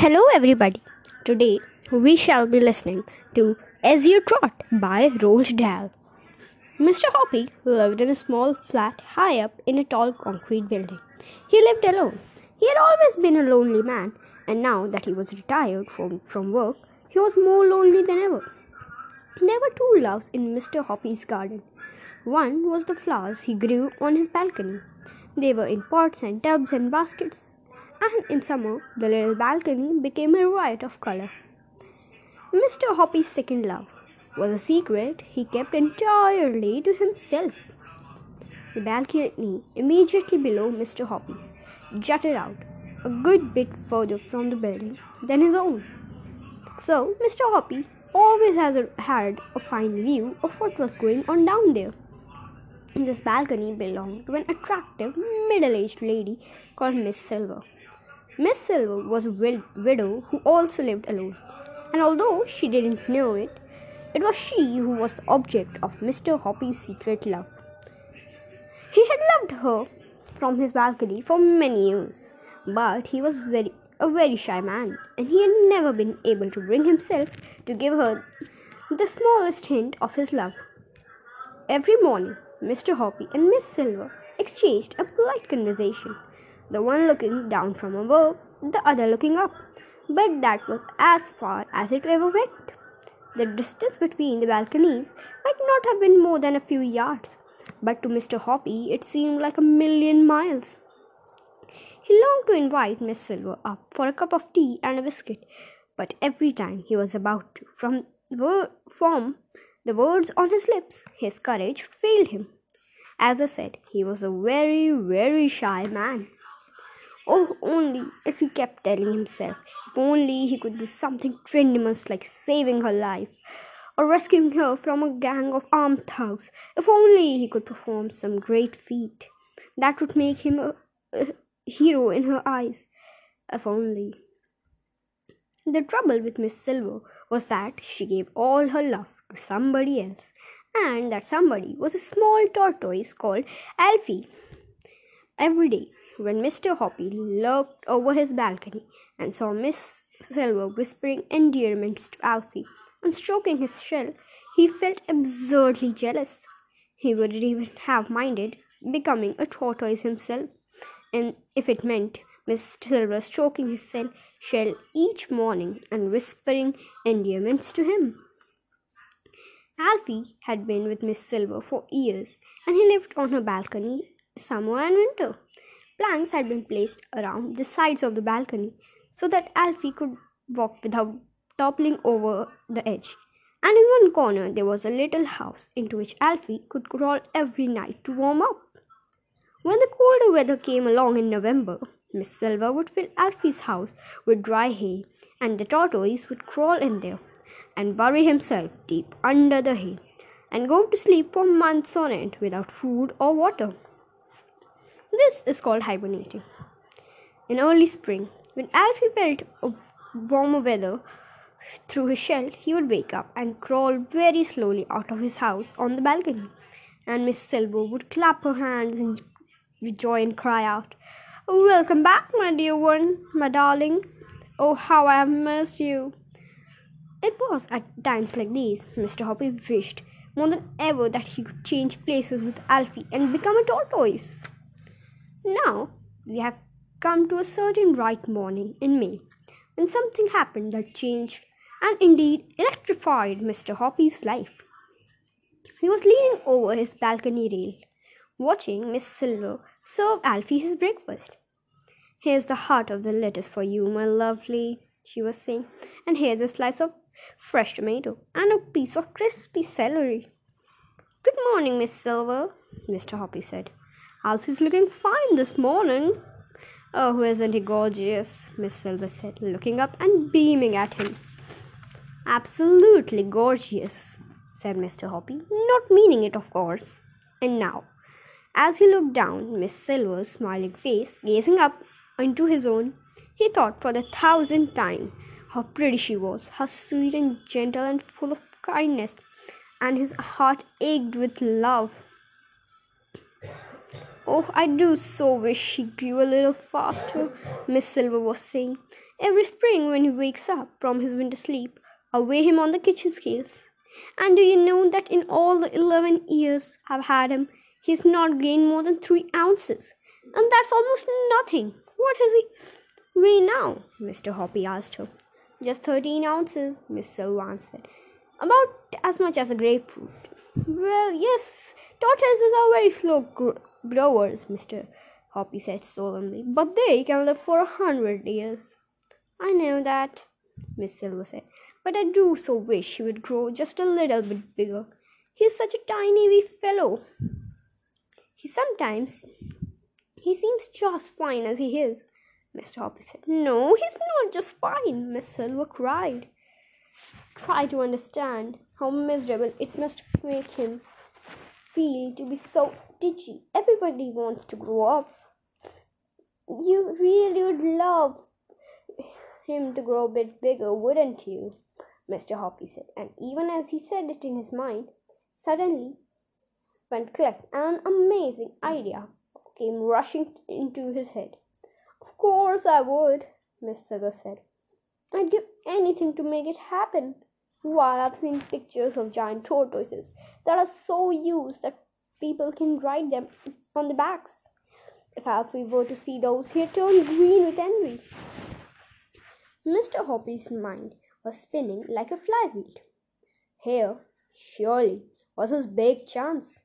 Hello, everybody. Today we shall be listening to Esio Trot by Roald Dahl. Mr. Hoppy lived in a small flat high up in a tall concrete building. He lived alone. He had always been a lonely man, and now that he was retired from, from work, he was more lonely than ever. There were two loves in Mr. Hoppy's garden. One was the flowers he grew on his balcony. They were in pots and tubs and baskets and in summer the little balcony became a riot of color. Mr. Hoppy's second love was a secret he kept entirely to himself. The balcony immediately below Mr. Hoppy's jutted out a good bit further from the building than his own. So Mr. Hoppy always has a, had a fine view of what was going on down there. This balcony belonged to an attractive middle aged lady called Miss Silver. Miss Silver was a widow who also lived alone, and although she didn't know it, it was she who was the object of Mr. Hoppy's secret love. He had loved her from his balcony for many years, but he was very a very shy man, and he had never been able to bring himself to give her the smallest hint of his love. Every morning, Mr. Hoppy and Miss Silver exchanged a polite conversation the one looking down from above, the other looking up. But that was as far as it ever went. The distance between the balconies might not have been more than a few yards, but to Mr. Hoppy it seemed like a million miles. He longed to invite Miss Silver up for a cup of tea and a biscuit, but every time he was about to from form the words on his lips, his courage failed him. As I said, he was a very, very shy man. Oh, only if he kept telling himself, if only he could do something tremendous like saving her life or rescuing her from a gang of armed thugs, if only he could perform some great feat that would make him a, a hero in her eyes, if only. The trouble with Miss Silver was that she gave all her love to somebody else, and that somebody was a small tortoise called Alfie. Every day when Mr. Hoppy looked over his balcony and saw Miss Silver whispering endearments to Alfie and stroking his shell, he felt absurdly jealous. He wouldn't even have minded becoming a tortoise himself, and if it meant Miss Silver stroking his shell each morning and whispering endearments to him. Alfie had been with Miss Silver for years, and he lived on her balcony summer and winter. Planks had been placed around the sides of the balcony so that Alfie could walk without toppling over the edge. And in one corner there was a little house into which Alfie could crawl every night to warm up. When the colder weather came along in November, Miss Silver would fill Alfie's house with dry hay, and the tortoise would crawl in there and bury himself deep under the hay and go to sleep for months on end without food or water. This is called hibernating. In early spring, when Alfie felt warmer weather through his shell, he would wake up and crawl very slowly out of his house on the balcony. And Miss Silver would clap her hands in joy and cry out, Welcome back, my dear one, my darling. Oh, how I have missed you. It was at times like these Mr. Hoppy wished more than ever that he could change places with Alfie and become a tortoise. Now we have come to a certain bright morning in May when something happened that changed and indeed electrified Mr. Hoppy's life. He was leaning over his balcony rail, watching Miss Silver serve Alfie his breakfast. Here's the heart of the lettuce for you, my lovely, she was saying, and here's a slice of fresh tomato and a piece of crispy celery. Good morning, Miss Silver, Mr. Hoppy said. Alfie's looking fine this morning. Oh, isn't he gorgeous? Miss Silver said, looking up and beaming at him. Absolutely gorgeous, said Mr. Hoppy, not meaning it, of course. And now, as he looked down Miss Silver's smiling face, gazing up into his own, he thought for the thousandth time how pretty she was, how sweet and gentle and full of kindness, and his heart ached with love. Oh, I do so wish she grew a little faster, Miss Silver was saying. Every spring, when he wakes up from his winter sleep, I weigh him on the kitchen scales. And do you know that in all the eleven years I've had him, he's not gained more than three ounces? And that's almost nothing. What he weigh now? Mr. Hoppy asked her. Just thirteen ounces, Miss Silver answered. About as much as a grapefruit. Well, yes, tortoises are very slow gr- growers, Mr. Hoppy said solemnly, but they can live for a hundred years. I know that, Miss Silver said, but I do so wish he would grow just a little bit bigger. He's such a tiny wee fellow. He sometimes he seems just fine as he is. Mr. Hoppy said. No, he's not just fine, Miss Silver cried. Try to understand how miserable it must make him feel to be so ditchy. Everybody wants to grow up. You really would love him to grow a bit bigger, wouldn't you? Mr. Hoppy said. And even as he said it in his mind, suddenly went click, and an amazing idea came rushing into his head. Of course I would, Miss Silver said. I'd give anything to make it happen. Why, I've seen pictures of giant tortoises that are so huge that people can ride them on the backs. If Alfie were to see those, he'd turn green with envy. Mr. Hoppy's mind was spinning like a flywheel. Here, surely, was his big chance.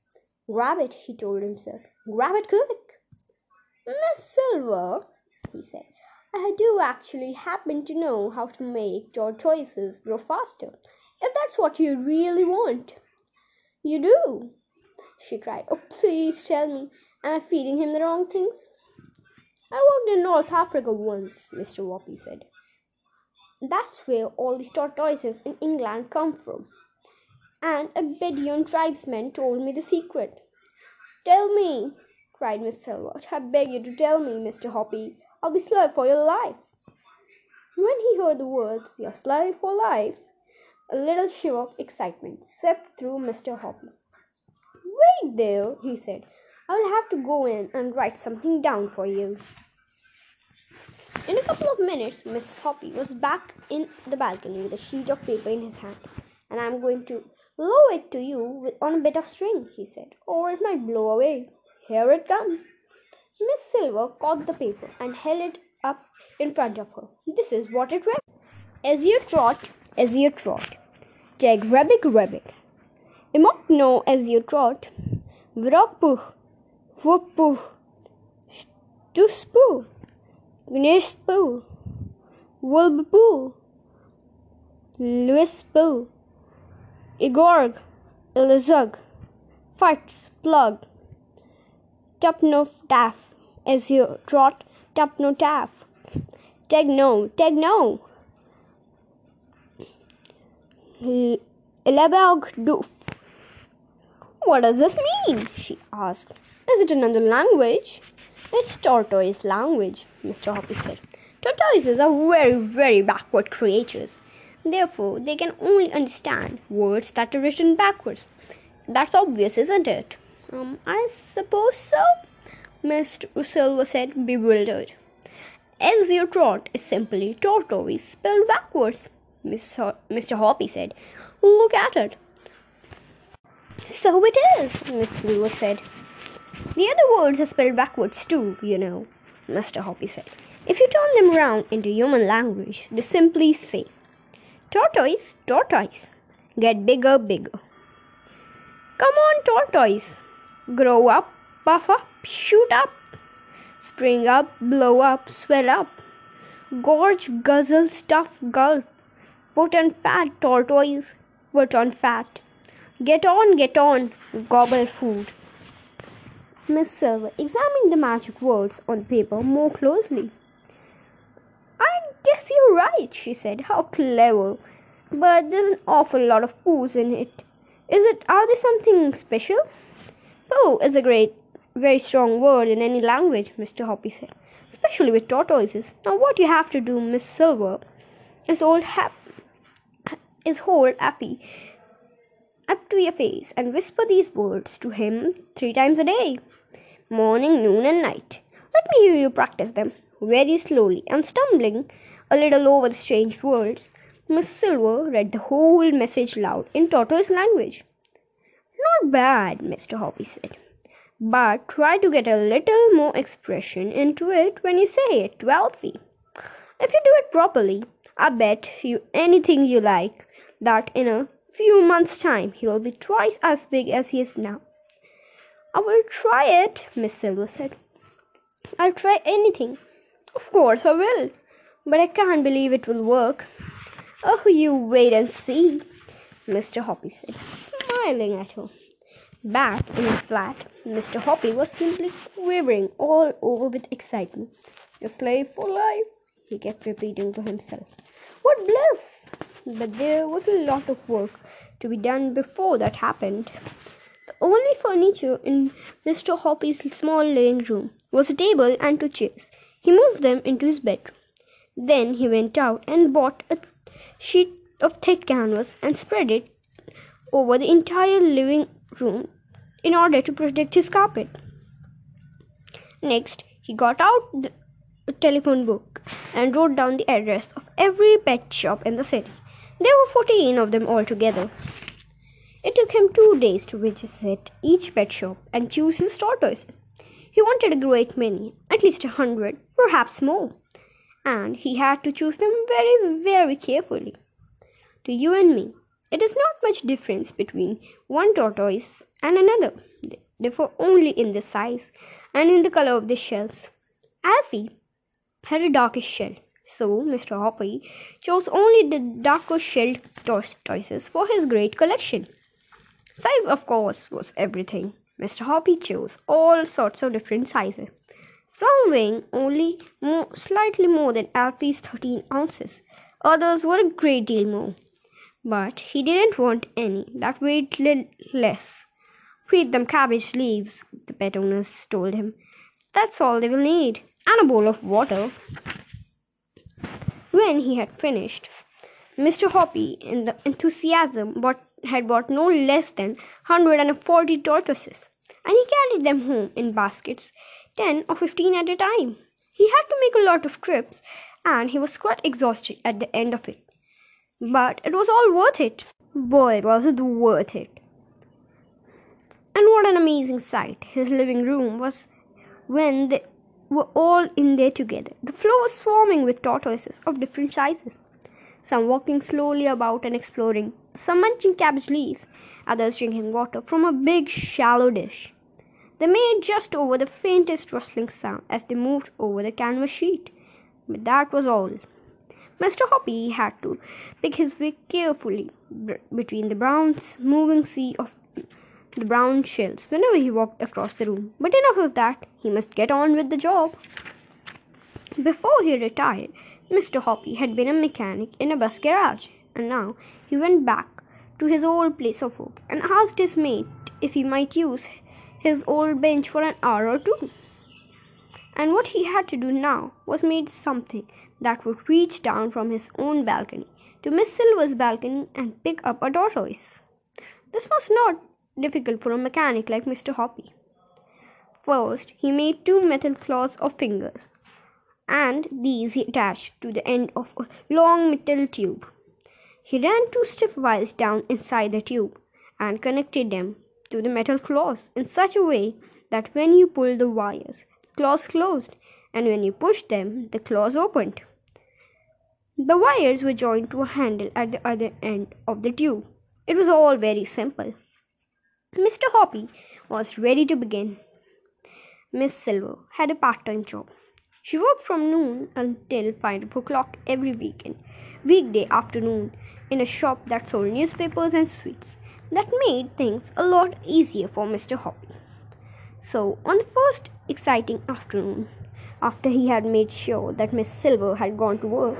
Grab it, he told himself. Grab it quick. Miss Silver, he said, I do actually happen to know how to make your tortoises grow faster, if that's what you really want. You do? She cried. Oh, please tell me, am I feeding him the wrong things? I worked in North Africa once, Mr. Hoppy said. That's where all these tortoises in England come from. And a Bedouin tribesman told me the secret. Tell me, cried Miss Silver. I beg you to tell me, Mr. Hoppy. I'll be slave for your life. When he heard the words, your slave for life, a little shiver of excitement swept through Mr. Hoppy. There, he said. I'll have to go in and write something down for you. In a couple of minutes, Miss Hoppy was back in the balcony with a sheet of paper in his hand. And I'm going to lower it to you on a bit of string, he said, or it might blow away. Here it comes. Miss Silver caught the paper and held it up in front of her. This is what it read. Esio Trot, as you trot, jag Rabbit. rabbik. Imok no Esio Trot, vrakpuh, whooppuh, stuspuh, gnishpuh, wulbpuh, luispuh, igorg, ilzug, farts, plug, tupnof taff as you trot tap no taff. Tag no, tag doof. What does this mean? she asked. Is it another language? It's tortoise language, Mr. Hoppy said. Tortoises are very, very backward creatures. Therefore, they can only understand words that are written backwards. That's obvious, isn't it? Um, I suppose so, Mr. Silver said, bewildered. Esio Trot is simply tortoise spelled backwards, Mr. Hoppy said. Look at it. So it is, Miss Lewis said. The other words are spelled backwards too, you know, Mr. Hoppy said. If you turn them round into human language, they simply say, Tortoise, tortoise, get bigger, bigger. Come on, tortoise, grow up, puff up, shoot up, spring up, blow up, swell up, gorge, guzzle, stuff, gulp, put on fat, tortoise, put on fat, get on, get on, gobble food. Miss Silver examined the magic words on paper more closely. I guess you're right, she said. How clever. But there's an awful lot of poos in it. Is it are they something special? Pooh is a great very strong word in any language, Mr. Hoppy said. Especially with tortoises. Now what you have to do, Miss Silver, is hold hap- is hold Appy up to your face and whisper these words to him three times a day. Morning, noon and night. Let me hear you practice them very slowly and stumbling A little over the strange words, Miss Silver read the whole message loud in tortoise language. Not bad, Mr. Hoppy said. But try to get a little more expression into it when you say it to Alfie. If you do it properly, I bet you anything you like that in a few months' time he will be twice as big as he is now. I will try it, Miss Silver said. I'll try anything. Of course I will. But I can't believe it will work. Oh, you wait and see, Mr. Hoppy said, smiling at her. Back in his flat, Mr. Hoppy was simply quivering all over with excitement. Your slave for life, he kept repeating to himself. What bliss! But there was a lot of work to be done before that happened. The only furniture in Mr. Hoppy's small living room was a table and two chairs. He moved them into his bedroom. Then he went out and bought a sheet of thick canvas and spread it over the entire living room in order to protect his carpet. Next, he got out the telephone book and wrote down the address of every pet shop in the city. There were 14 of them altogether. It took him two days to visit each pet shop and choose his tortoises. He wanted a great many, at least a hundred, perhaps more, and he had to choose them very, very carefully. To you and me, it is not much difference between one tortoise and another. They differ only in the size and in the color of the shells. Alfie had a darkish shell, so Mr. Hoppy chose only the darker shelled tortoises for his great collection. Size, of course, was everything. Mr. Hoppy chose all sorts of different sizes, some weighing only more, slightly more than Alfie's 13 ounces. Others were a great deal more. But he didn't want any that weighed less. Feed them cabbage leaves, the pet owners told him. That's all they will need, and a bowl of water. When he had finished, Mr. Hoppy, in the enthusiasm, bought, had bought no less than 140 tortoises, and he carried them home in baskets, 10 or 15 at a time. He had to make a lot of trips, and he was quite exhausted at the end of it. But it was all worth it. Boy, was it worth it. And what an amazing sight his living room was when they were all in there together. The floor was swarming with tortoises of different sizes, some walking slowly about and exploring, some munching cabbage leaves, others drinking water from a big shallow dish. They made just over the faintest rustling sound as they moved over the canvas sheet. But that was all. Mr. Hoppy had to pick his way carefully between the brown moving sea of the brown shells whenever he walked across the room. But enough of that, he must get on with the job. Before he retired, Mr. Hoppy had been a mechanic in a bus garage, and now he went back to his old place of work and asked his mate if he might use his old bench for an hour or two. And what he had to do now was make something that would reach down from his own balcony to Miss Silver's balcony and pick up a tortoise. This was not difficult for a mechanic like Mr. Hoppy. First, he made two metal claws of fingers, and these he attached to the end of a long metal tube. He ran two stiff wires down inside the tube and connected them to the metal claws in such a way that when you pulled the wires, the claws closed, and when you pushed them, the claws opened. The wires were joined to a handle at the other end of the tube. It was all very simple. Mr. Hoppy was ready to begin. Miss Silver had a part time job. She worked from noon until five o'clock every weekend, weekday afternoon, in a shop that sold newspapers and sweets. That made things a lot easier for Mr. Hoppy. So, on the first exciting afternoon, after he had made sure that Miss Silver had gone to work,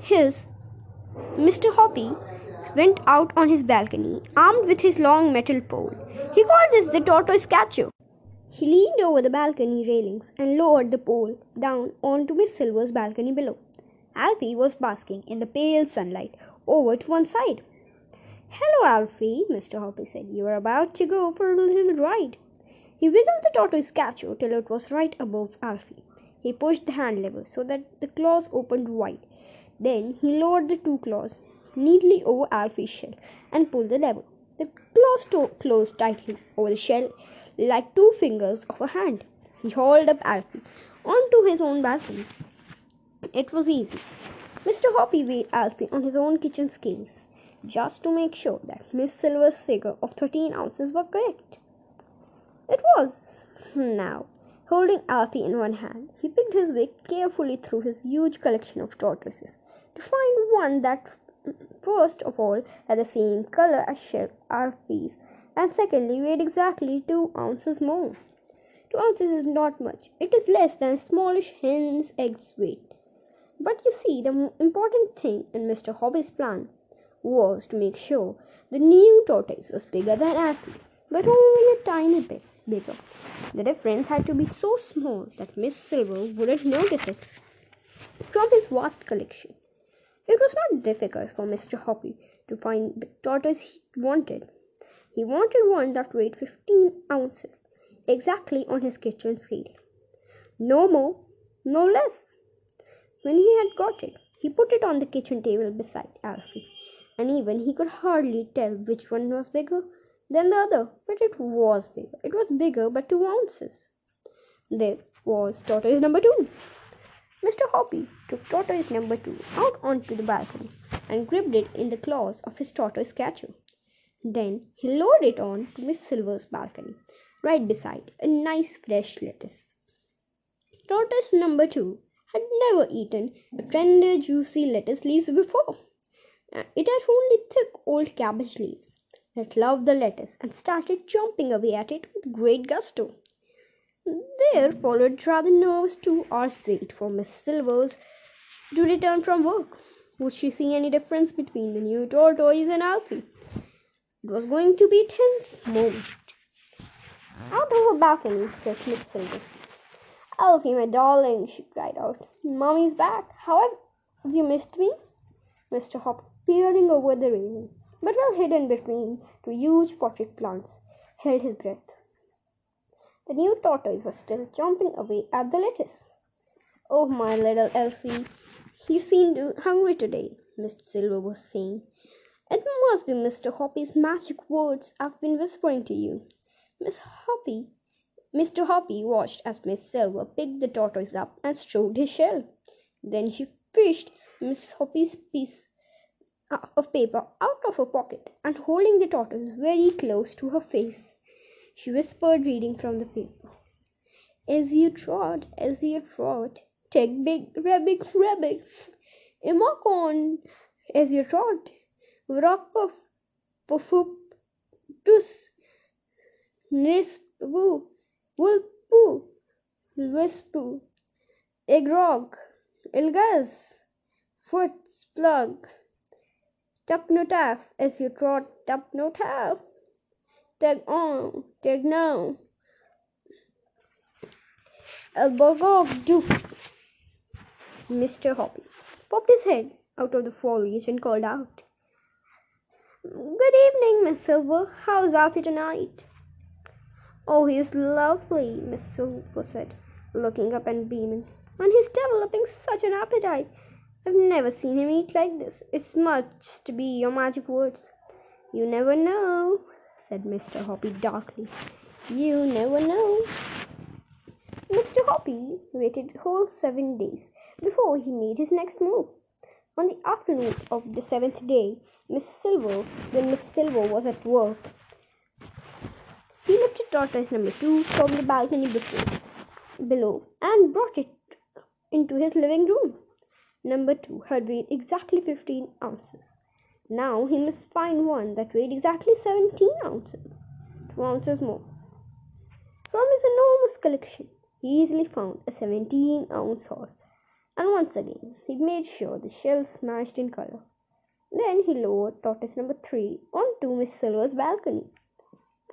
his Mr. Hoppy went out on his balcony, armed with his long metal pole. He called this the tortoise catcher. He leaned over the balcony railings and lowered the pole down onto Miss Silver's balcony below. Alfie was basking in the pale sunlight over to one side. Hello, Alfie, Mr. Hoppy said. You are about to go for a little ride. He wiggled the tortoise catcher till it was right above Alfie. He pushed the hand lever so that the claws opened wide. Then he lowered the two claws neatly over Alfie's shell and pulled the lever. The claws closed tightly over the shell like two fingers of a hand. He hauled up Alfie onto his own balcony. It was easy. Mr. Hoppy weighed Alfie on his own kitchen scales just to make sure that Miss Silver's figure of 13 ounces was correct. It was. Now, holding Alfie in one hand, he picked his way carefully through his huge collection of tortoises to find one that, first of all, had the same color as Shell Alfie's, and secondly, weighed exactly two ounces more. Two ounces is not much, it is less than a smallish hen's egg's weight. But you see, the important thing in Mr. Hoppy's plan was to make sure the new tortoise was bigger than Alfie, but only a tiny bit bigger. The difference had to be so small that Miss Silver wouldn't notice it. From his vast collection, it was not difficult for Mr. Hoppy to find the tortoise he wanted. He wanted one that weighed 15 ounces, exactly on his kitchen scale. No more, no less. When he had got it, he put it on the kitchen table beside Alfie, and even he could hardly tell which one was bigger than the other, but it was bigger. It was bigger by two ounces. This was tortoise number two. Mr. Hoppy took tortoise number two out onto the balcony and gripped it in the claws of his tortoise catcher. Then he lowered it on to Miss Silver's balcony, right beside a nice fresh lettuce. Tortoise number two had never eaten a tender, juicy lettuce leaves before. It had only thick old cabbage leaves. It loved the lettuce and started chomping away at it with great gusto. There followed rather nervous two hours wait for Miss Silvers to return from work. Would she see any difference between the new tortoise and Alfie? It was going to be a tense moment. Out of her balcony stepped Miss Silver. Alfie, my darling, she cried out. Mummy's back. How have you missed me? Mr. Hop, peering over the railing, but well hidden between two huge potted plants, held his breath. The new tortoise was still chomping away at the lettuce. Oh, my little Elfie, you seem hungry today, Mr. Silver was saying. It must be Mr. Hoppy's magic words I've been whispering to you. Miss Hoppy, Mr. Hoppy watched as Miss Silver picked the tortoise up and stroked his shell. Then she fished Miss Hoppy's piece of paper out of her pocket and holding the tortoise very close to her face, she whispered, reading from the paper. Esio Trot, as you trot, take big, rabbit, rabbit, on Esio Trot, rock puff, puff, tus, nisp, woo, wool, poo, wisp, egrog, ilgas, foot, plug, tap no taff, Esio Trot, tap no taff, tag on, tag now, of doof. Mr. Hoppy popped his head out of the foliage and called out, Good evening, Miss Silver. How's Alfie tonight? Oh, he's lovely, Miss Silver said, looking up and beaming. And he's developing such an appetite. I've never seen him eat like this. It's much to be your magic words. You never know, said Mr. Hoppy darkly. You never know. Mr. Hoppy waited whole seven days before he made his next move. On the afternoon of the seventh day, Miss Silver, when Miss Silver was at work, he lifted tortoise number two from the balcony below and brought it into his living room. Number two had weighed exactly 15 ounces. Now he must find one that weighed exactly 17 ounces, two ounces more. From his enormous collection, he easily found a 17 ounce horse, and once again he made sure the shell smashed in color. Then he lowered tortoise number three onto Miss Silver's balcony.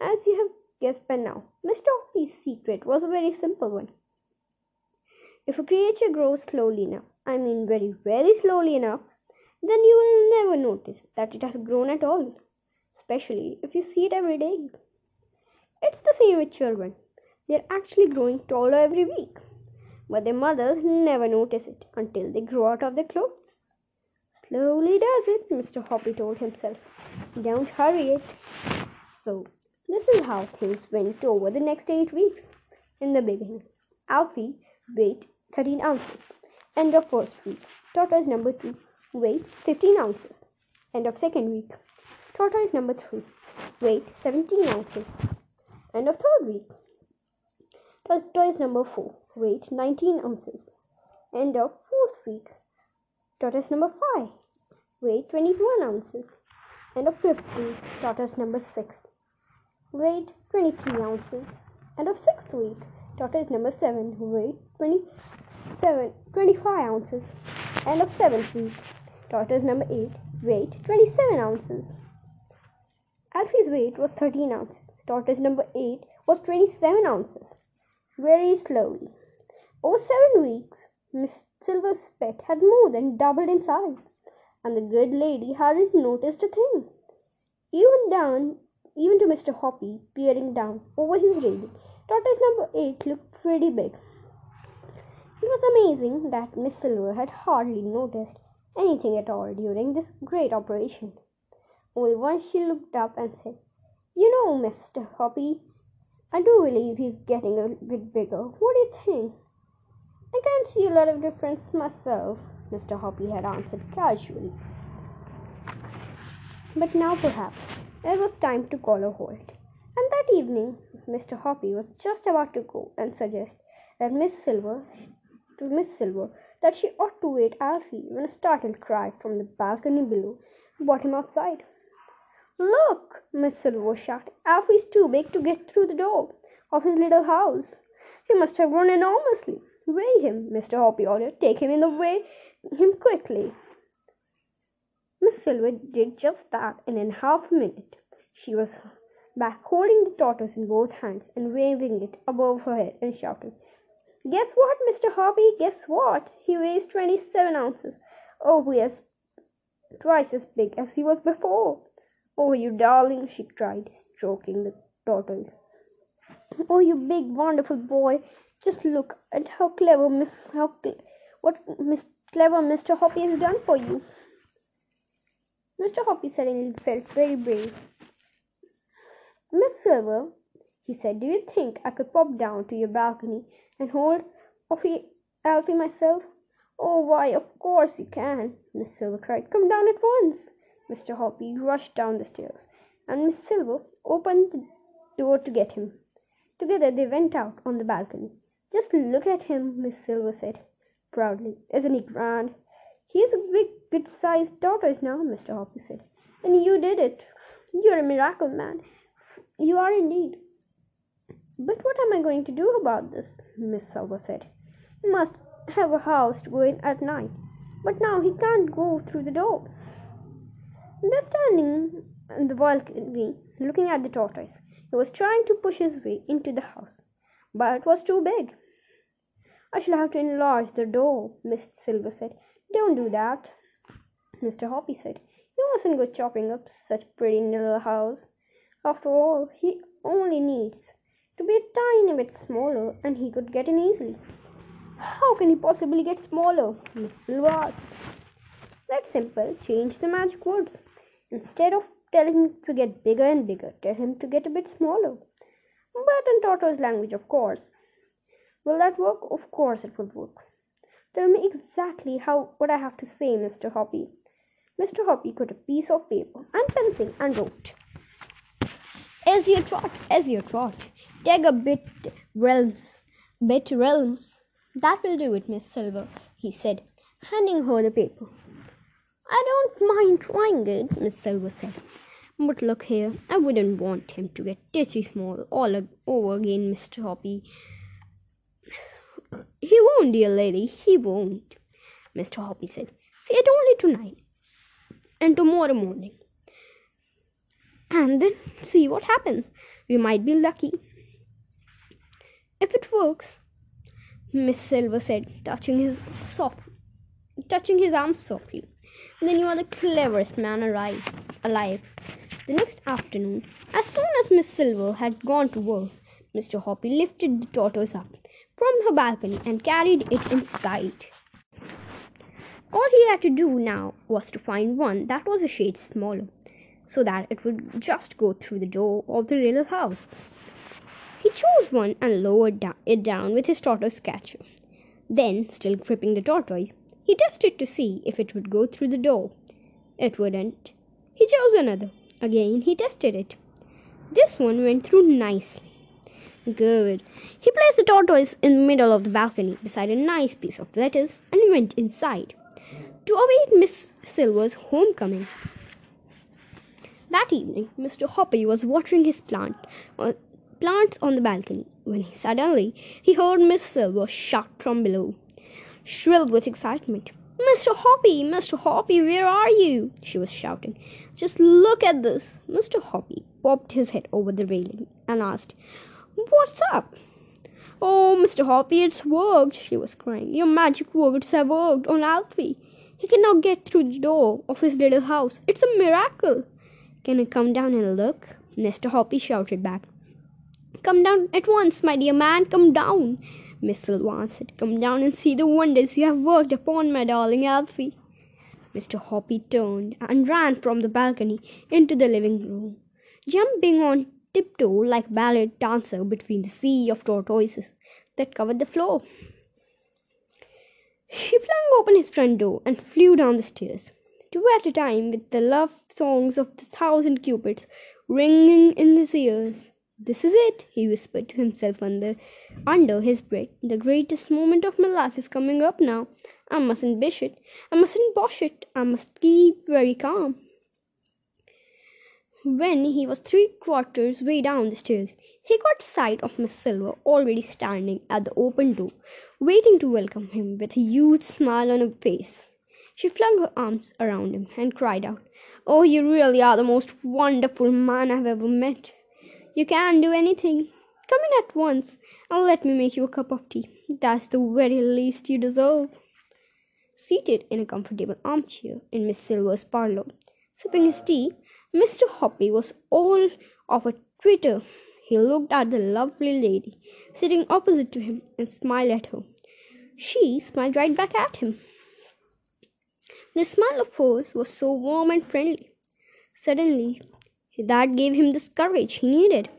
As you have guessed by now, Mr. Hoppy's secret was a very simple one. If a creature grows slowly enough, I mean very, very slowly enough, then you will never notice that it has grown at all, especially if you see it every day. It's the same with children. They're actually growing taller every week, but their mothers never notice it until they grow out of their clothes. slowly does it, Mr. Hoppy told himself. Don't hurry it. So, this is how things went over the next eight weeks. In the beginning, Alfie weighed 13 ounces. End of first week. Tortoise number 2 weighed 15 ounces. End of second week. Tortoise number 3 weight 17 ounces. End of third week. Tortoise number 4 weight 19 ounces. End of fourth week. Tortoise number 5 weight 21 ounces. End of fifth week. Tortoise number 6 weight 23 ounces. End of sixth week. Tortoise number 7 weight 27, 25 ounces. End of seventh week. Tortoise number 8 weighed 27 ounces. Alfie's weight was 13 ounces. Tortoise number 8 was 27 ounces. Very slowly. Over seven weeks, Miss Silver's pet had more than doubled in size, and the good lady hadn't noticed a thing. Even down, even to Mr. Hoppy, peering down over his railing, tortoise number 8 looked pretty big. It was amazing that Miss Silver had hardly noticed anything at all during this great operation. Only once she looked up and said, You know, Mr. Hoppy, I do believe he's getting a bit bigger. What do you think? I can't see a lot of difference myself, Mr. Hoppy had answered casually. But now perhaps it was time to call a halt. And that evening, Mr. Hoppy was just about to go and suggest that Miss Silver to Miss Silver that she ought to wait Alfie when a startled cry from the balcony below brought him outside. Look! Miss Silver shouted. Alfie's too big to get through the door of his little house. He must have grown enormously. Weigh him, Mr. Hoppy ordered. Take him in the way him quickly. Miss Silver did just that, and in half a minute she was back holding the tortoise in both hands and waving it above her head and shouting, Guess what, Mr. Hoppy? Guess what? He weighs twenty seven ounces. Oh, he is twice as big as he was before. Oh, you darling, she cried, stroking the tortoise. Oh, you big, wonderful boy. Just look at how clever Miss how what Miss clever Mr. Hoppy has done for you. Mr. Hoppy suddenly felt very brave. Miss Silver, he said, do you think I could pop down to your balcony and hold Alfie, Alfie myself? Oh, why, of course you can, Miss Silver cried. Come down at once. Mr. Hoppy rushed down the stairs, and Miss Silver opened the door to get him. Together they went out on the balcony. Just look at him, Miss Silver said proudly. Isn't he grand? He's a big, good sized tortoise now, Mr. Hoppy said. And you did it. You're a miracle man. You are indeed. But what am I going to do about this? Miss Silver said. He must have a house to go in at night. But now he can't go through the door. They're standing on the balcony looking at the tortoise. He was trying to push his way into the house, but it was too big. I shall have to enlarge the door, Miss Silver said. Don't do that, Mr. Hoppy said. You mustn't go chopping up such a pretty little house. After all, he only needs to be a tiny bit smaller and he could get in easily. How can he possibly get smaller? Miss Silver asked. That's simple. Change the magic words. Instead of telling him to get bigger and bigger, tell him to get a bit smaller. But in tortoise language, of course. Will that work? Of course it would work. Tell me exactly how what I have to say, Mr. Hoppy. Mr. Hoppy got a piece of paper and pencil and wrote. Esio Trot, as you trot, take a bit realms, bit realms. That will do it, Miss Silver, he said, handing her the paper. I don't mind trying it, Miss Silver said. But look here, I wouldn't want him to get titchy small all over again, Mr. Hoppy. He won't, dear lady, he won't, Mr. Hoppy said. See it only tonight and tomorrow morning. And then see what happens. We might be lucky. If it works, Miss Silver said, touching his soft touching his arm softly. Then you are the cleverest man alive. alive. The next afternoon, as soon as Miss Silver had gone to work, Mr. Hoppy lifted the tortoise up from her balcony and carried it inside. All he had to do now was to find one that was a shade smaller, so that it would just go through the door of the little house. He chose one and lowered it down with his tortoise catcher. Then, still gripping the tortoise, he tested to see if it would go through the door. It wouldn't. He chose another. Again he tested it. This one went through nicely. Good. He placed the tortoise in the middle of the balcony beside a nice piece of lettuce and went inside to await Miss Silver's homecoming. That evening, Mr. Hoppy was watering his plant, uh, plants on the balcony when he, suddenly he heard Miss Silver shout from below, shrill with excitement. Mr. Hoppy, Mr. Hoppy, where are you? she was shouting. Just look at this. Mr. Hoppy popped his head over the railing and asked, What's up? Oh, Mr. Hoppy, it's worked, she was crying. Your magic words have worked on Alfie. He can now get through the door of his little house. It's a miracle. Can you come down and look? Mr. Hoppy shouted back. Come down at once, my dear man, come down. Miss Silver said, Come down and see the wonders you have worked upon my darling Alfie. Mr. Hoppy turned and ran from the balcony into the living room, jumping on tiptoe like a ballet dancer between the sea of tortoises that covered the floor. He flung open his front door and flew down the stairs two at a time with the love songs of the thousand cupids ringing in his ears. This is it, he whispered to himself under, under his breath. The greatest moment of my life is coming up now. I mustn't bish it. I mustn't bosh it. I must keep very calm. When he was three quarters way down the stairs, he caught sight of Miss Silver already standing at the open door, waiting to welcome him with a huge smile on her face. She flung her arms around him and cried out, Oh, you really are the most wonderful man I've ever met. You can do anything. Come in at once and let me make you a cup of tea. That's the very least you deserve. Seated in a comfortable armchair in Miss Silver's parlour, sipping his tea, Mr. Hoppy was all of a twitter. He looked at the lovely lady sitting opposite to him and smiled at her. She smiled right back at him. The smile of hers was so warm and friendly. Suddenly, that gave him the courage he needed,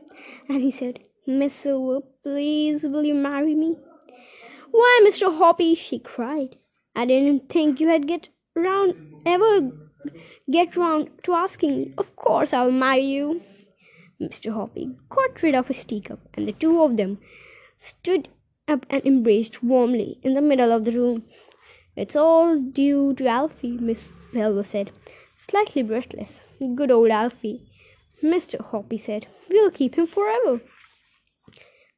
and he said, Miss Silver, please will you marry me? Why, Mr. Hoppy, she cried, I didn't think you had get round ever get round to asking me. Of course I'll marry you. Mr. Hoppy got rid of his teacup, and the two of them stood up and embraced warmly in the middle of the room. It's all due to Alfie, Miss Silver said, slightly breathless. Good old Alfie. Mr. Hoppy said, We'll keep him forever.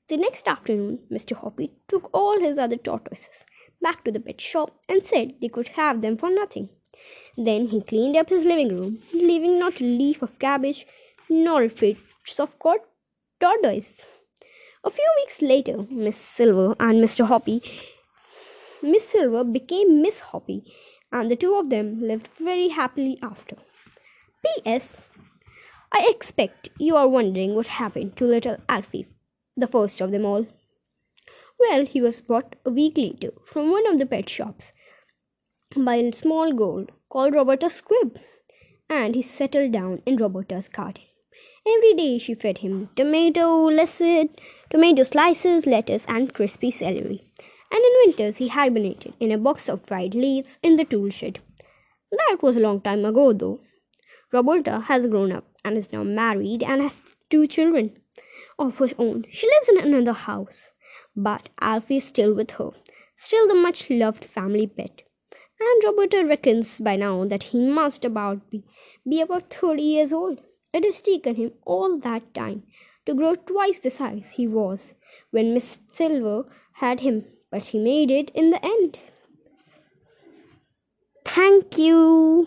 The next afternoon, Mr. Hoppy took all his other tortoises back to the pet shop and said they could have them for nothing. Then he cleaned up his living room, leaving not a leaf of cabbage nor a trace of tortoise. A few weeks later, Miss Silver and Mr. Hoppy Miss Silver became Miss Hoppy, and the two of them lived very happily after. P.S. I expect you are wondering what happened to little Alfie, the first of them all. Well, he was bought a week later from one of the pet shops by a small girl called Roberta Squibb, and he settled down in Roberta's garden. Every day she fed him tomato, tomato slices, lettuce, and crispy celery and in winters he hibernated in a box of dried leaves in the tool shed. That was a long time ago, though. Roberta has grown up and is now married and has two children of her own. She lives in another house, but Alfie is still with her, still the much loved family pet. And Roberta reckons by now that he must about be, be about thirty years old. It has taken him all that time to grow twice the size he was when Miss Silver had him but he made it in the end. Thank you.